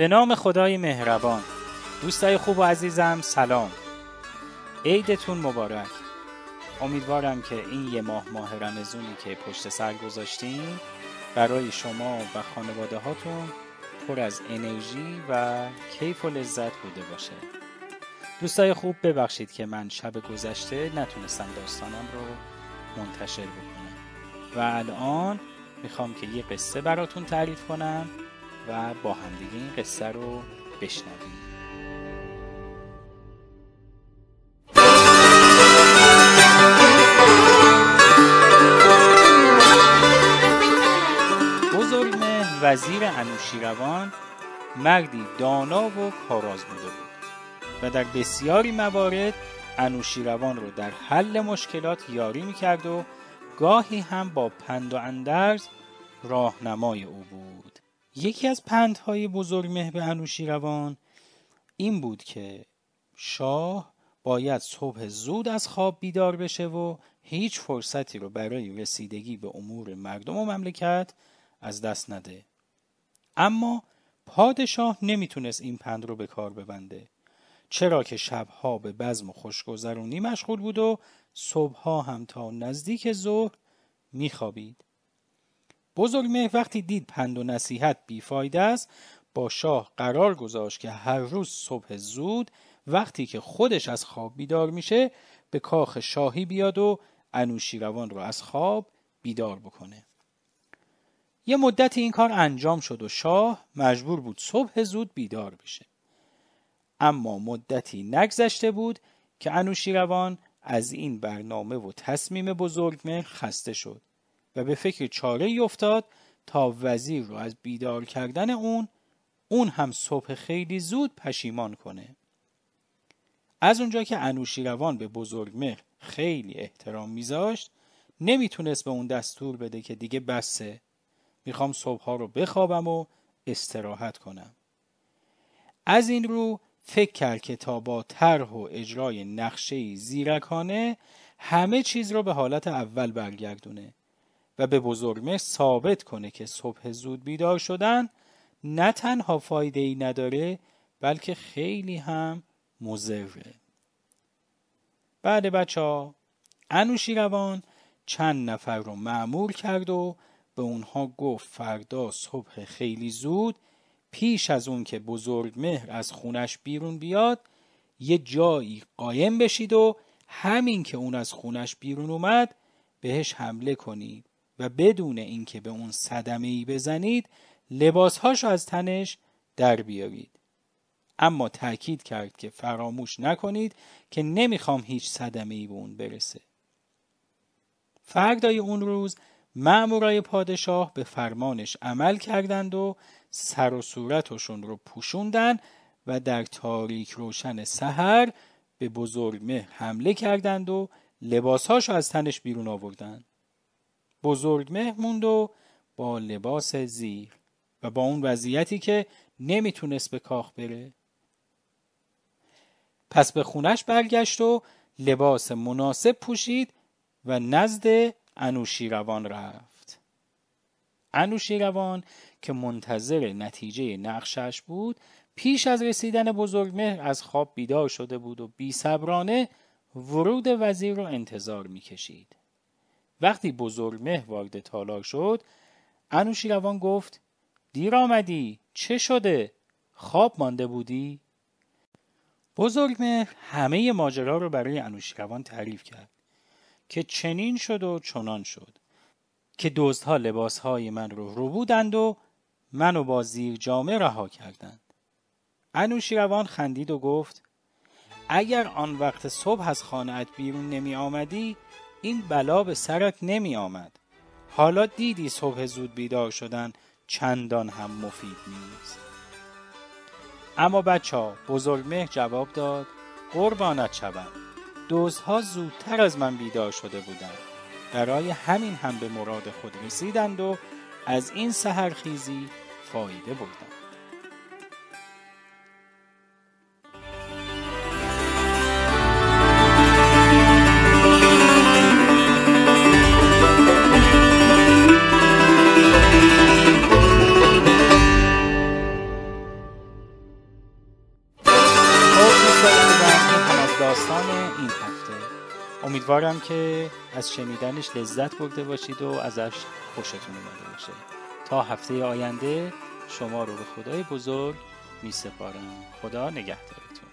به نام خدای مهربان. دوستای خوب و عزیزم سلام. عیدتون مبارک. امیدوارم که این یه ماه ماه رمزونی که پشت سر گذاشتیم برای شما و خانواده هاتون پر از انرژی و کیف و لذت بوده باشه. دوستای خوب ببخشید که من شب گذشته نتونستم داستانم رو منتشر بکنم. و الان می‌خوام که یه قصه براتون تعریف کنم. و با همدیگه این قصه رو بشنویم. وزیر انوشیروان مردی دانا و کاراز بوده بود و در بسیاری موارد انوشیروان رو در حل مشکلات یاری می‌کرد و گاهی هم با پند و اندرز راهنمای او بود. یکی از پندهای بزرگ مهر انوشیروان این بود که شاه باید صبح زود از خواب بیدار بشه و هیچ فرصتی رو برای رسیدگی به امور مردم و مملکت از دست نده. اما پادشاه نمی‌تونست این پند رو به کار ببنده. چرا که شبها به بزم و خوشگذرونی مشغول بود و صبحها هم تا نزدیک ظهر میخوابید. بزرگ وقتی دید پند و نصیحت بیفایده است با شاه قرار گذاشت که هر روز صبح زود وقتی که خودش از خواب بیدار میشه به کاخ شاهی بیاد و انوشیروان رو از خواب بیدار بکنه. یه مدت این کار انجام شد و شاه مجبور بود صبح زود بیدار بشه. اما مدتی نگذشته بود که انوشیروان از این برنامه و تصمیم بزرگمهر خسته شد. و به فکر چاره ای افتاد تا وزیر رو از بیدار کردن اون اون هم صبح خیلی زود پشیمان کنه. از اونجا که انوشیروان به بزرگمهر خیلی احترام میذاشت نمی‌تونست به اون دستور بده که دیگه بسه. می‌خوام صبحها رو بخوابم و استراحت کنم. از این رو فکر کرد که تا با طرح و اجرای نقشه زیرکانه همه چیز رو به حالت اول برگردونه. و به بزرگمه ثابت کنه که صبح زود بیدار شدن نه تنها فایده ای نداره بلکه خیلی هم مزره بعد بچه ها انوشیروان چند نفر رو معمور کرد و به اونها گفت فردا صبح خیلی زود پیش از اون که بزرگ مهر از خونش بیرون بیاد یه جایی قایم بشید و همین که اون از خونش بیرون اومد بهش حمله کنید. و بدون اینکه به اون صدمه ای بزنید لباسهاشو از تنش در بیارید اما تاکید کرد که فراموش نکنید که نمی‌خوام هیچ صدمه ای به اون برسه فردای اون روز مأمورای پادشاه به فرمانش عمل کردند و سر و صورتشون رو پوشوندن و در تاریک روشن سحر به بزرگ حمله کردند و لباسهاش از تنش بیرون آوردند. بزرگ موند و با لباس زیر و با اون وضعیتی که نمی‌تونست به کاخ بره. پس به خونش برگشت و لباس مناسب پوشید و نزد انوشیروان رفت. انوشیروان که منتظر نتیجه نقشش بود پیش از رسیدن بزرگمهر از خواب بیدار شده بود و بی ورود وزیر رو انتظار می‌کشید. وقتی بزرگمهر وارد تالار شد انوشیروان گفت دیر آمدی چه شده؟ خواب مانده بودی؟ بزرگمهر همه ماجرا رو برای انوشیروان تعریف کرد که چنین شد و چنان شد که دزدها لباسهای من رو رو بودند و منو با زیر جامه رها کردند. انوشیروان خندید و گفت اگر آن وقت صبح از خانهت بیرون نمی آمدی این بلا به سرت نمی آمد. حالا دیدی صبح زود بیدار شدن چندان هم مفید نیست. اما بچه ها بزرگمه جواب داد قربانت شوم. دوزها زودتر از من بیدار شده بودند برای همین هم به مراد خود رسیدند و از این سهرخیزی فایده بردند. امیدوارم که از شنیدنش لذت برده باشید و ازش خوشتون اومده باشه. تا هفته آینده شما رو به خدای بزرگ می سپارم خدا نگهدارتون.